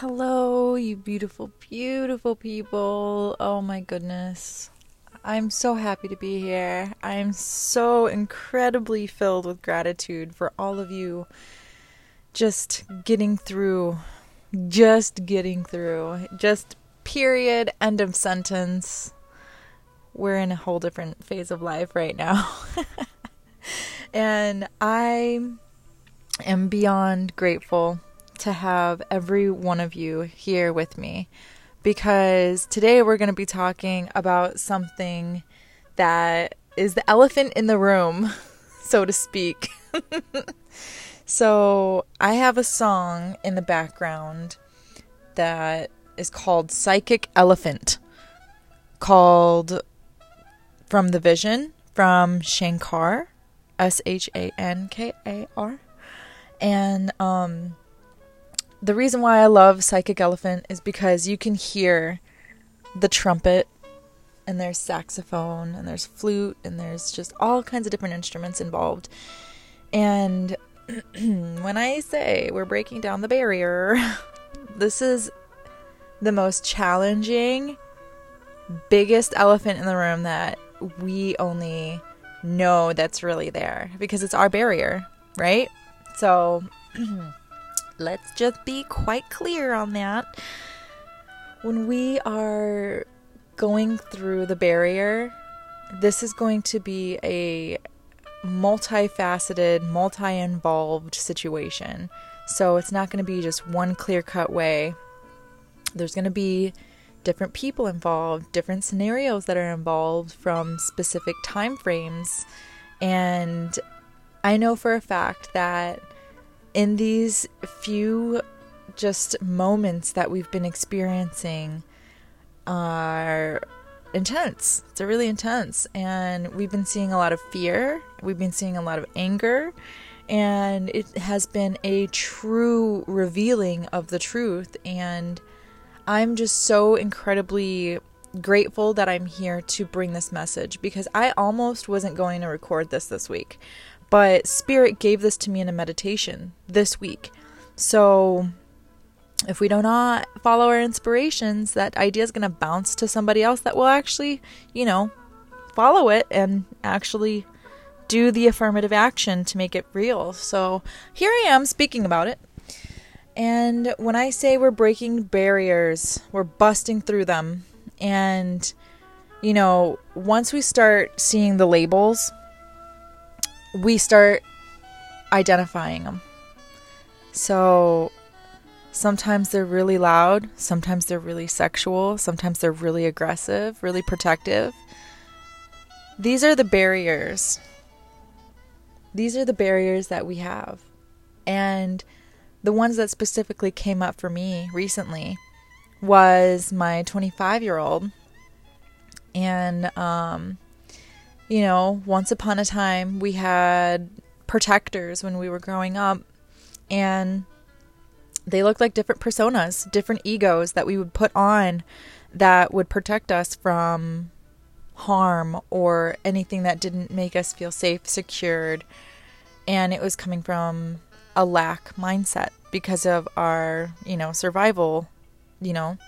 Hello, you beautiful, beautiful people. Oh my goodness. I'm so happy to be here. I'm so incredibly filled with gratitude for all of you just getting through, just getting through, just period, end of sentence. We're in a whole different phase of life right now. and I am beyond grateful to have every one of you here with me because today we're going to be talking about something that is the elephant in the room, so to speak. so, I have a song in the background that is called Psychic Elephant, called From the Vision from Shankar, S H A N K A R. And um the reason why I love Psychic Elephant is because you can hear the trumpet and there's saxophone and there's flute and there's just all kinds of different instruments involved. And when I say we're breaking down the barrier, this is the most challenging, biggest elephant in the room that we only know that's really there because it's our barrier, right? So let's just be quite clear on that. When we are going through the barrier, this is going to be a multifaceted, multi involved situation. So it's not going to be just one clear cut way. There's going to be different people involved, different scenarios that are involved from specific time frames. And I know for a fact that in these few just moments that we've been experiencing are intense. It's really intense. And we've been seeing a lot of fear, we've been seeing a lot of anger, and it has been a true revealing of the truth. And I'm just so incredibly grateful that I'm here to bring this message because I almost wasn't going to record this this week. But Spirit gave this to me in a meditation this week. So if we do not follow our inspirations, that idea is going to bounce to somebody else that will actually, you know, follow it and actually do the affirmative action to make it real. So here I am speaking about it. And when I say we're breaking barriers, we're busting through them. And, you know, once we start seeing the labels, we start identifying them. So sometimes they're really loud, sometimes they're really sexual, sometimes they're really aggressive, really protective. These are the barriers. These are the barriers that we have. And the ones that specifically came up for me recently was my 25 year old. And um, you know, once upon a time we had protectors when we were growing up, and they looked like different personas, different egos that we would put on that would protect us from harm or anything that didn't make us feel safe, secured. And it was coming from a lack mindset because of our, you know, survival, you know.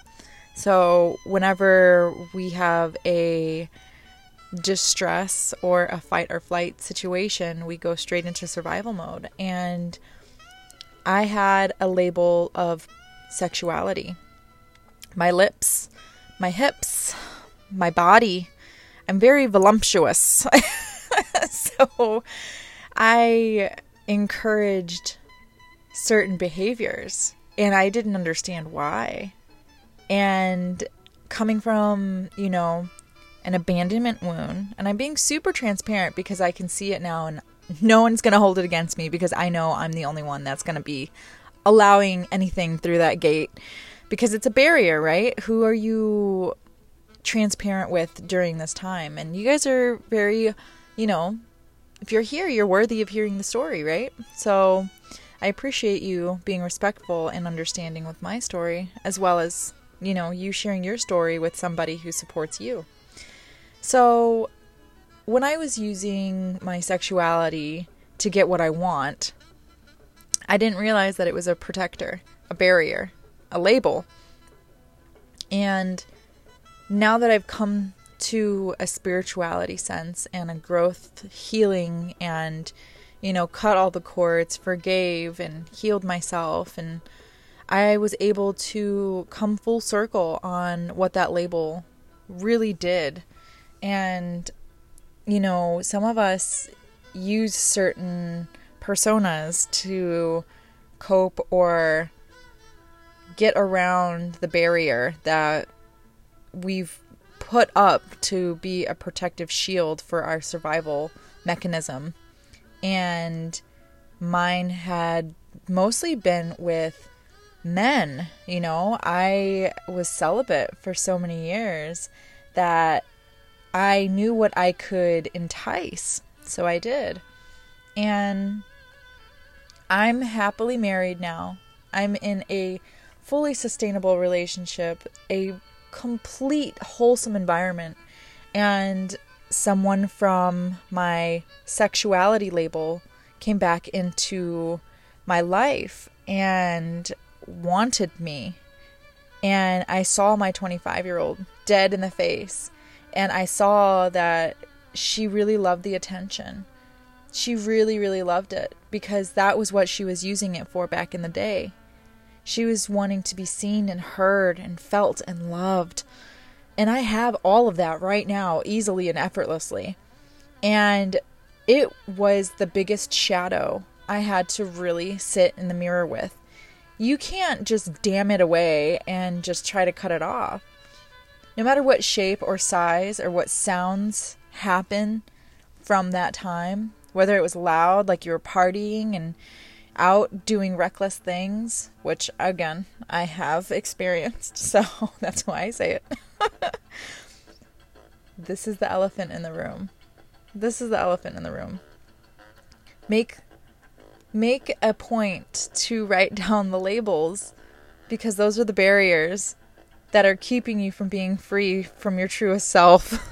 So whenever we have a distress or a fight or flight situation, we go straight into survival mode. And I had a label of sexuality. My lips, my hips, my body. I'm very voluptuous. so I encouraged certain behaviors and I didn't understand why. And coming from, you know, an abandonment wound. And I'm being super transparent because I can see it now and no one's going to hold it against me because I know I'm the only one that's going to be allowing anything through that gate because it's a barrier, right? Who are you transparent with during this time? And you guys are very, you know, if you're here, you're worthy of hearing the story, right? So I appreciate you being respectful and understanding with my story as well as, you know, you sharing your story with somebody who supports you. So, when I was using my sexuality to get what I want, I didn't realize that it was a protector, a barrier. a label. And now that I've come to a spirituality sense and a growth healing and you know cut all the cords forgave and healed myself and i was able to come full circle on what that label really did and you know some of us use certain personas to cope or get around the barrier that we've put up to be a protective shield for our survival mechanism. And mine had mostly been with men. You know, I was celibate for so many years that I knew what I could entice. So I did. And I'm happily married now. I'm in a fully sustainable relationship, a complete wholesome environment and someone from my sexuality label came back into my life and wanted me and I saw my 25 year old dead in the face and I saw that she really loved the attention. She really, really loved it because that was what she was using it for back in the day. She was wanting to be seen and heard and felt and loved. And I have all of that right now, easily and effortlessly. And it was the biggest shadow I had to really sit in the mirror with. You can't just dam it away and just try to cut it off. No matter what shape or size or what sounds happen from that time, whether it was loud, like you were partying and out doing reckless things, which again, I have experienced, so that's why I say it. this is the elephant in the room. This is the elephant in the room. Make make a point to write down the labels because those are the barriers that are keeping you from being free from your truest self.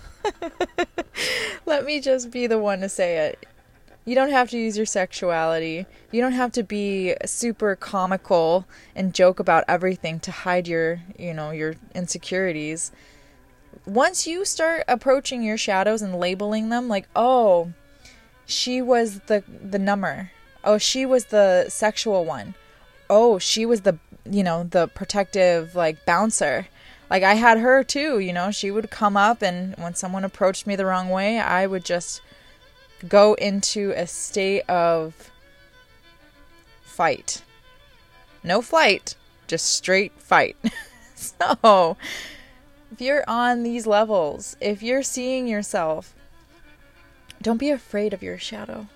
Let me just be the one to say it. You don't have to use your sexuality. You don't have to be super comical and joke about everything to hide your, you know, your insecurities. Once you start approaching your shadows and labeling them like, "Oh, she was the the number. Oh, she was the sexual one. Oh, she was the, you know, the protective like bouncer." Like I had her too, you know, she would come up and when someone approached me the wrong way, I would just go into a state of fight. No flight, just straight fight. so, if you're on these levels, if you're seeing yourself, don't be afraid of your shadow.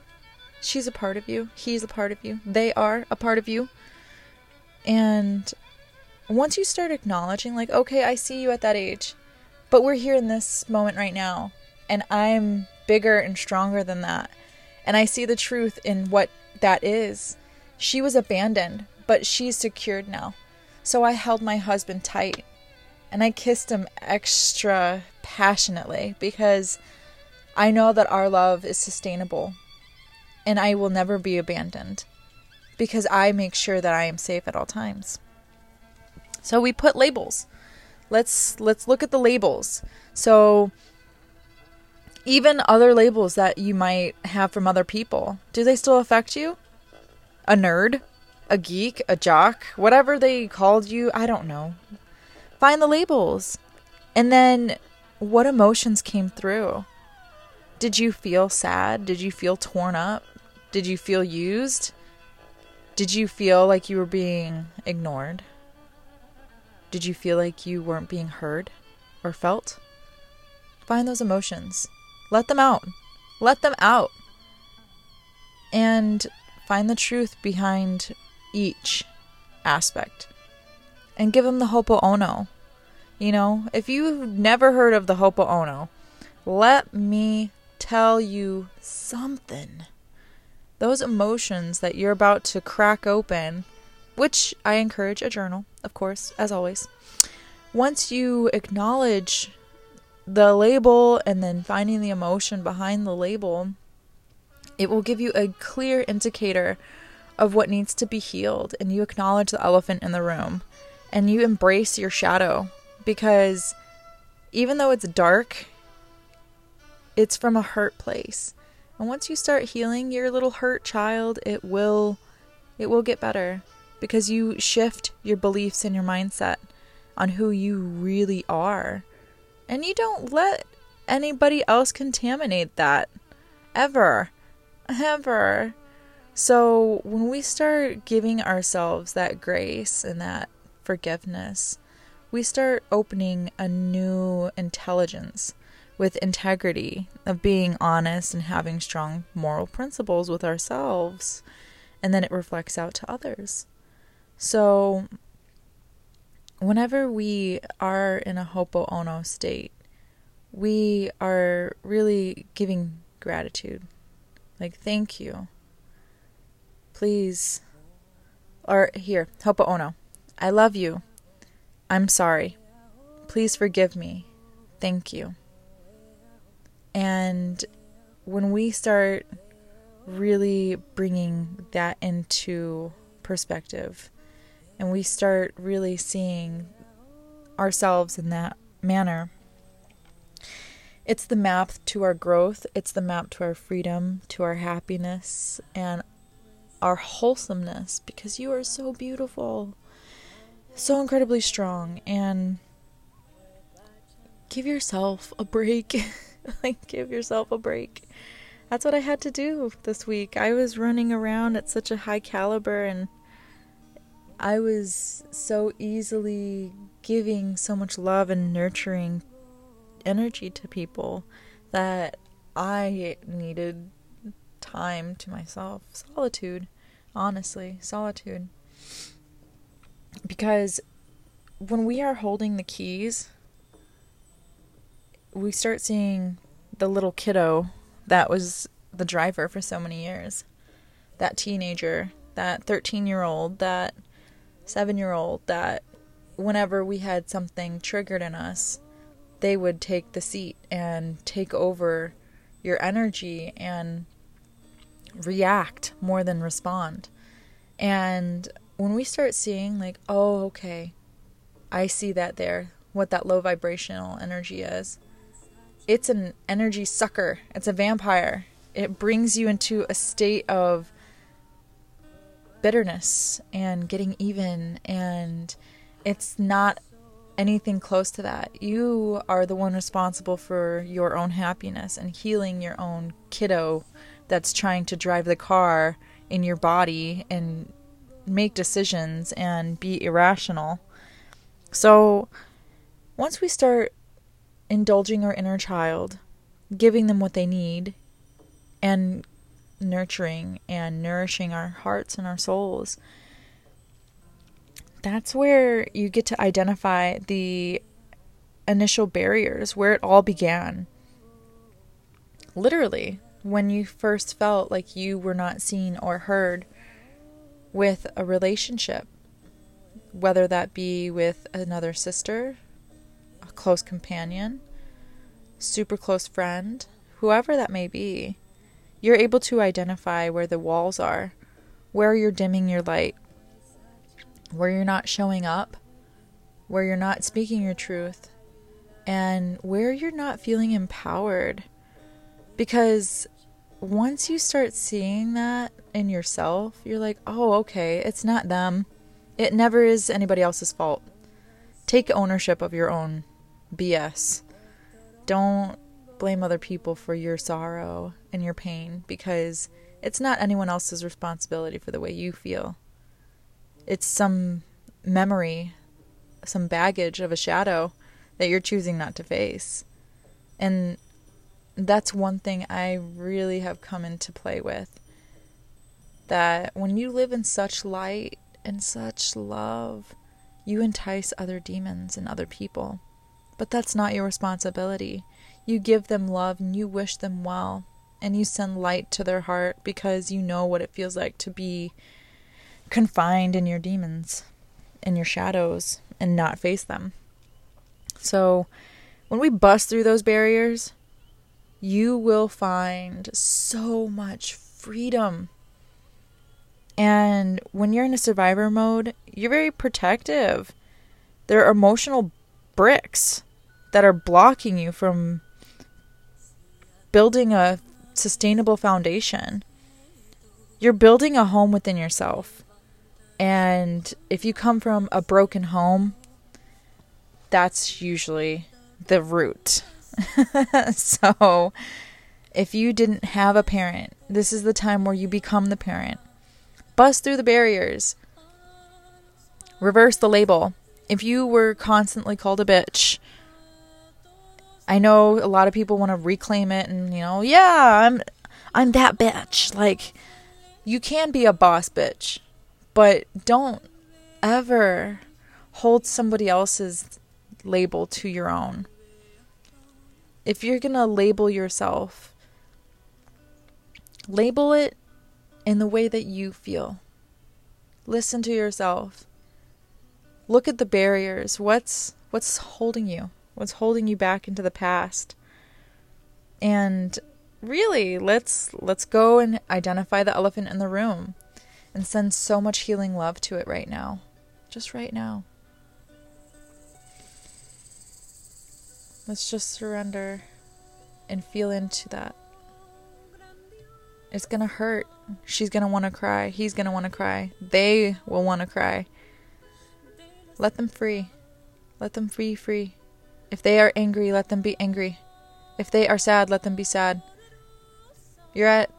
She's a part of you. He's a part of you. They are a part of you. And once you start acknowledging, like, okay, I see you at that age, but we're here in this moment right now, and I'm bigger and stronger than that. And I see the truth in what that is. She was abandoned, but she's secured now. So I held my husband tight and I kissed him extra passionately because I know that our love is sustainable and I will never be abandoned because I make sure that I am safe at all times. So we put labels. Let's let's look at the labels. So even other labels that you might have from other people, do they still affect you? A nerd, a geek, a jock, whatever they called you, I don't know. Find the labels. And then what emotions came through? Did you feel sad? Did you feel torn up? Did you feel used? Did you feel like you were being ignored? Did you feel like you weren't being heard or felt? Find those emotions. Let them out. Let them out. And find the truth behind each aspect. And give them the Ho'oponopono. You know, if you've never heard of the Ho'oponopono, let me tell you something. Those emotions that you're about to crack open, which I encourage a journal, of course, as always. Once you acknowledge the label and then finding the emotion behind the label, it will give you a clear indicator of what needs to be healed. And you acknowledge the elephant in the room. and you embrace your shadow because even though it's dark, it's from a hurt place. And once you start healing your little hurt child, it will it will get better because you shift your beliefs and your mindset on who you really are. And you don't let anybody else contaminate that ever. Ever. So when we start giving ourselves that grace and that forgiveness, we start opening a new intelligence with integrity of being honest and having strong moral principles with ourselves, and then it reflects out to others. So, whenever we are in a Ho'oponopono state, we are really giving gratitude. Like, thank you. Please. Or here, Ho'oponopono. I love you. I'm sorry. Please forgive me. Thank you. And when we start really bringing that into perspective and we start really seeing ourselves in that manner, it's the map to our growth, it's the map to our freedom, to our happiness, and our wholesomeness because you are so beautiful so incredibly strong and give yourself a break. like, give yourself a break. That's what I had to do this week. I was running around at such a high caliber and I was so easily giving so much love and nurturing energy to people that I needed time to myself. Solitude, honestly, solitude because when we are holding the keys, we start seeing the little kiddo that was the driver for so many years. That teenager, that 13 year old, that 7 year old, that whenever we had something triggered in us, they would take the seat and take over your energy and react more than respond. And when we start seeing, like, oh, okay, I see that there, what that low vibrational energy is, it's an energy sucker, it's a vampire. It brings you into a state of bitterness and getting even, and it's not anything close to that. You are the one responsible for your own happiness and healing your own kiddo that's trying to drive the car in your body and make decisions and be irrational. So, once we start indulging our inner child, giving them what they need, and nurturing and nourishing our hearts and our souls, that's where you get to identify the initial barriers, where it all began. Literally, when you first felt like you were not seen or heard with a relationship, whether that be with another sister, a close companion, super close friend, whoever that may be, you're able to identify where the walls are, where you're dimming your light, where you're not showing up, where you're not speaking your truth, and where you're not feeling empowered. Because once you start seeing that in yourself, you're like, oh, okay, it's not them. It never is anybody else's fault. Take ownership of your own BS. Don't blame other people for your sorrow and your pain because it's not anyone else's responsibility for the way you feel. It's some memory, some baggage of a shadow that you're choosing not to face. And that's one thing I really have come into play with. That when you live in such light and such love, you entice other demons and other people. But that's not your responsibility. You give them love and you wish them well, and you send light to their heart because you know what it feels like to be confined in your demons, in your shadows, and not face them. So, when we bust through those barriers, you will find so much freedom. And when you're in a survivor mode, you're very protective. They're emotional bricks that are blocking you from building a sustainable foundation. You're building a home within yourself. And if you come from a broken home, that's usually the root. so, if you didn't have a parent, this is the time where you become the parent. Bust through the barriers. Reverse the label. If you were constantly called a bitch, I know a lot of people want to reclaim it and you know, yeah, I'm I'm that bitch. Like you can be a boss bitch, but don't ever hold somebody else's label to your own. If you're going to label yourself, label it in the way that you feel. Listen to yourself. Look at the barriers. What's what's holding you? What's holding you back into the past? And really, let's let's go and identify the elephant in the room and send so much healing love to it right now. Just right now. Let's just surrender and feel into that. It's gonna hurt. She's gonna wanna cry. He's gonna wanna cry. They will wanna cry. Let them free. Let them be free. If they are angry, let them be angry. If they are sad, let them be sad. You're at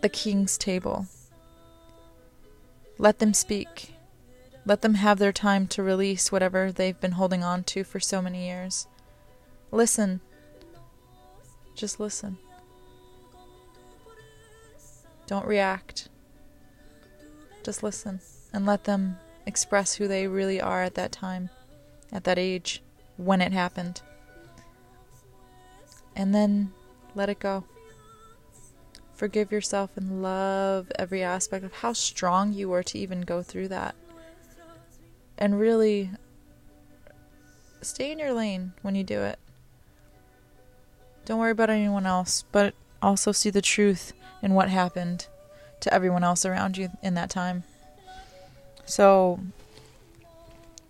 the king's table. Let them speak. Let them have their time to release whatever they've been holding on to for so many years. Listen. Just listen. Don't react. Just listen and let them express who they really are at that time, at that age, when it happened. And then let it go. Forgive yourself and love every aspect of how strong you were to even go through that. And really stay in your lane when you do it. Don't worry about anyone else, but also see the truth in what happened to everyone else around you in that time. So,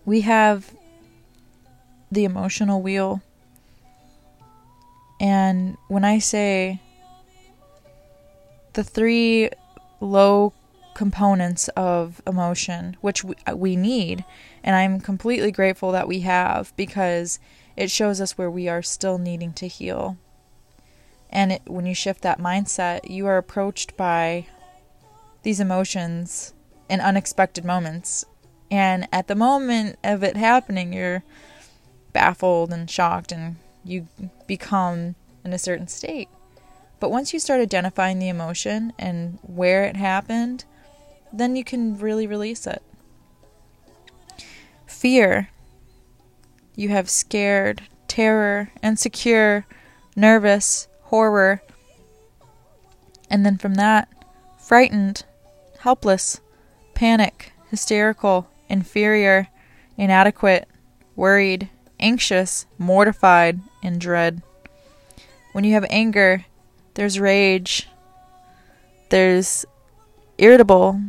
we have the emotional wheel. And when I say the three low components of emotion, which we, uh, we need, and I'm completely grateful that we have because it shows us where we are still needing to heal. And it, when you shift that mindset, you are approached by these emotions in unexpected moments. And at the moment of it happening, you're baffled and shocked and you become in a certain state. But once you start identifying the emotion and where it happened, then you can really release it. Fear. You have scared, terror, insecure, nervous, horror. And then from that, frightened, helpless, panic, hysterical, inferior, inadequate, worried, anxious, mortified, and dread. When you have anger, there's rage, there's irritable,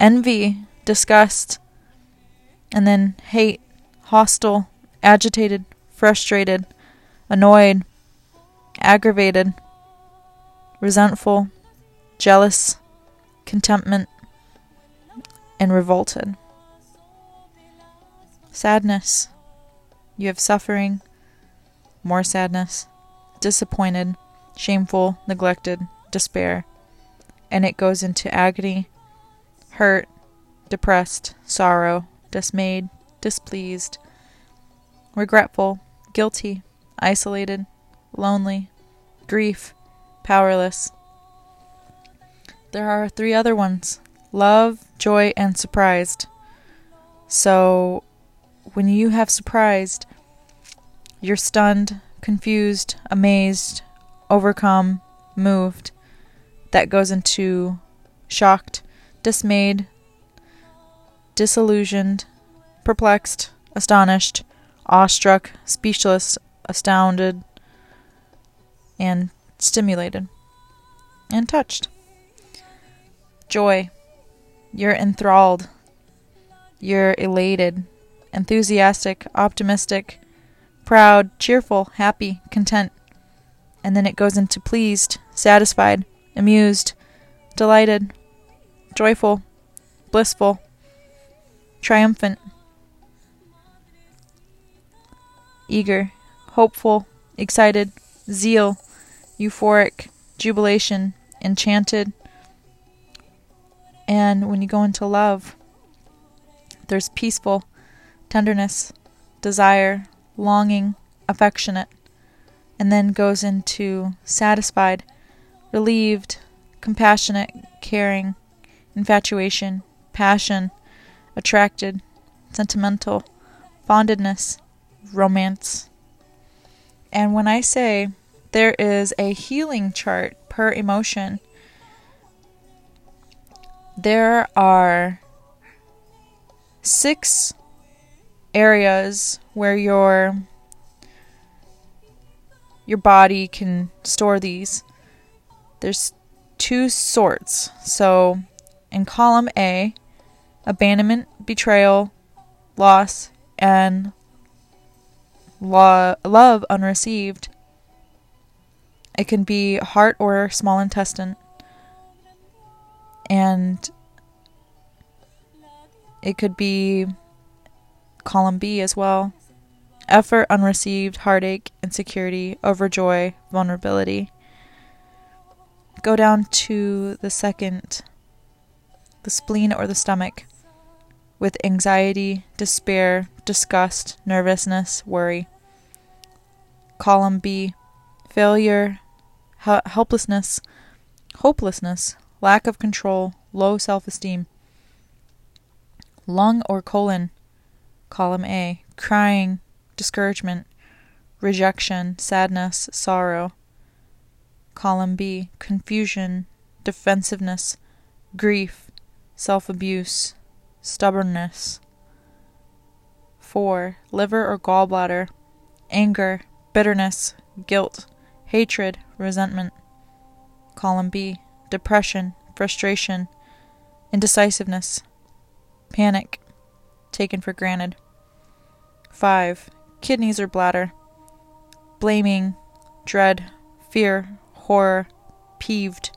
envy, disgust, and then hate, hostile, agitated, frustrated, annoyed, aggravated, resentful, jealous, contentment, and revolted. Sadness. You have suffering, more sadness, disappointed, shameful, neglected, despair. And it goes into agony, hurt, depressed, sorrow, dismayed, displeased, regretful, guilty, isolated, lonely, grief, powerless. There are three other ones. Love, joy, and surprised. So when you have surprised, you're stunned, confused, amazed, overcome, moved. That goes into shocked, dismayed, disillusioned, perplexed, astonished, awestruck, speechless, astounded, and stimulated, and touched. Joy. You're enthralled. You're elated enthusiastic, optimistic, proud, cheerful, happy, content. And then it goes into pleased, satisfied, amused, delighted, joyful, blissful, triumphant, eager, hopeful, excited, zeal, euphoric, jubilation, enchanted. And when you go into love, there's peaceful, tenderness, desire, longing, affectionate, and then goes into satisfied, relieved, compassionate, caring, infatuation, passion, attracted, sentimental, fondness, romance. And when I say there is a healing chart per emotion, there are six areas where your your body can store these. There's two sorts. So in column A, abandonment, betrayal, loss, and lo- love unreceived. It can be heart or small intestine. And it could be column B as well. Effort unreceived, heartache, insecurity, overjoy, vulnerability. Go down to the second, the spleen or the stomach, with anxiety, despair, disgust, nervousness, worry. Column B, failure, helplessness, hopelessness, lack of control, low self esteem. Lung or colon, column A, crying, discouragement, rejection, sadness, sorrow. Column B, confusion, defensiveness, grief, self abuse, stubbornness. 4. Liver or gallbladder, anger, bitterness, guilt, hatred, resentment. Column B, depression, frustration, indecisiveness, panic, taken for granted. 5. Kidneys or bladder. Blaming, dread, fear, horror, peeved.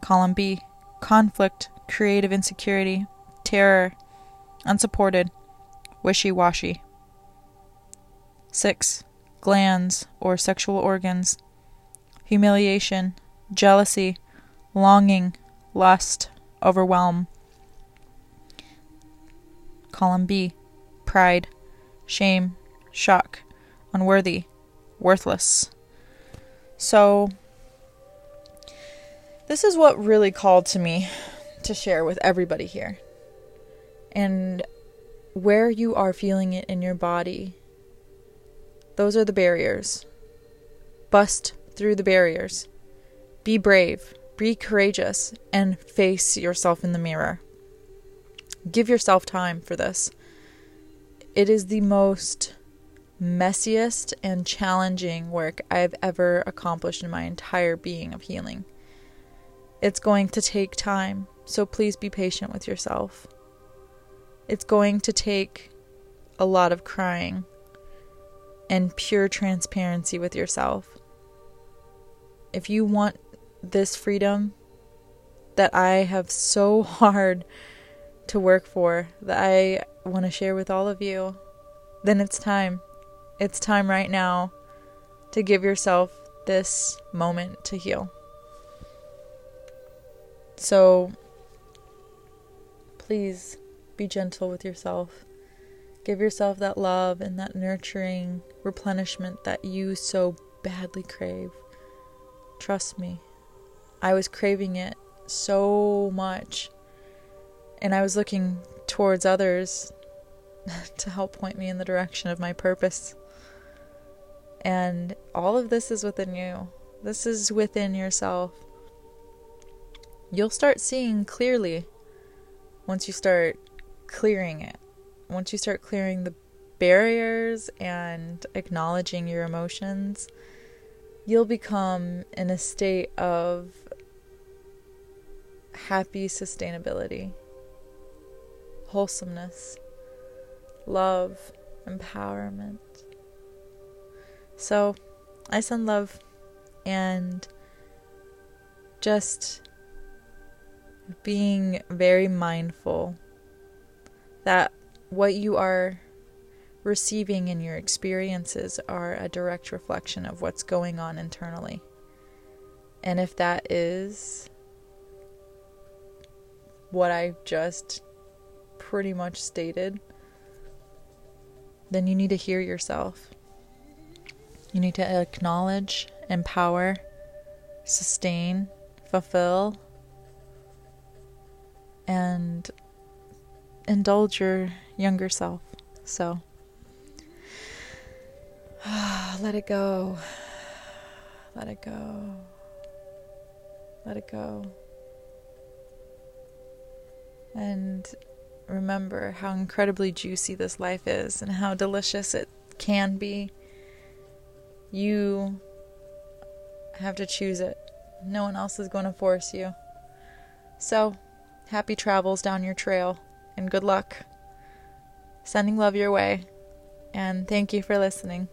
Column B. Conflict, creative insecurity, terror, unsupported, wishy washy. 6. Glands or sexual organs. Humiliation, jealousy, longing, lust, overwhelm. Column B. Pride, shame, shock, unworthy, worthless. So, this is what really called to me to share with everybody here. And where you are feeling it in your body, those are the barriers. Bust through the barriers. Be brave, be courageous, and face yourself in the mirror. Give yourself time for this. It is the most messiest and challenging work I've ever accomplished in my entire being of healing. It's going to take time, so please be patient with yourself. It's going to take a lot of crying and pure transparency with yourself. If you want this freedom that I have so hard to work for that I want to share with all of you, then it's time. It's time right now to give yourself this moment to heal. So please be gentle with yourself. Give yourself that love and that nurturing replenishment that you so badly crave. Trust me, I was craving it so much and I was looking towards others to help point me in the direction of my purpose. And all of this is within you. This is within yourself. You'll start seeing clearly once you start clearing it. Once you start clearing the barriers and acknowledging your emotions, you'll become in a state of happy sustainability wholesomeness, love, empowerment. So, I send love and just being very mindful that what you are receiving in your experiences are a direct reflection of what's going on internally. And if that is what I just pretty much stated, then you need to hear yourself. You need to acknowledge, empower, sustain, fulfill, and indulge your younger self. So, let it go. Let it go. Let it go. And remember how incredibly juicy this life is and how delicious it can be. You have to choose it. No one else is going to force you. So, happy travels down your trail and good luck. Sending love your way. And thank you for listening.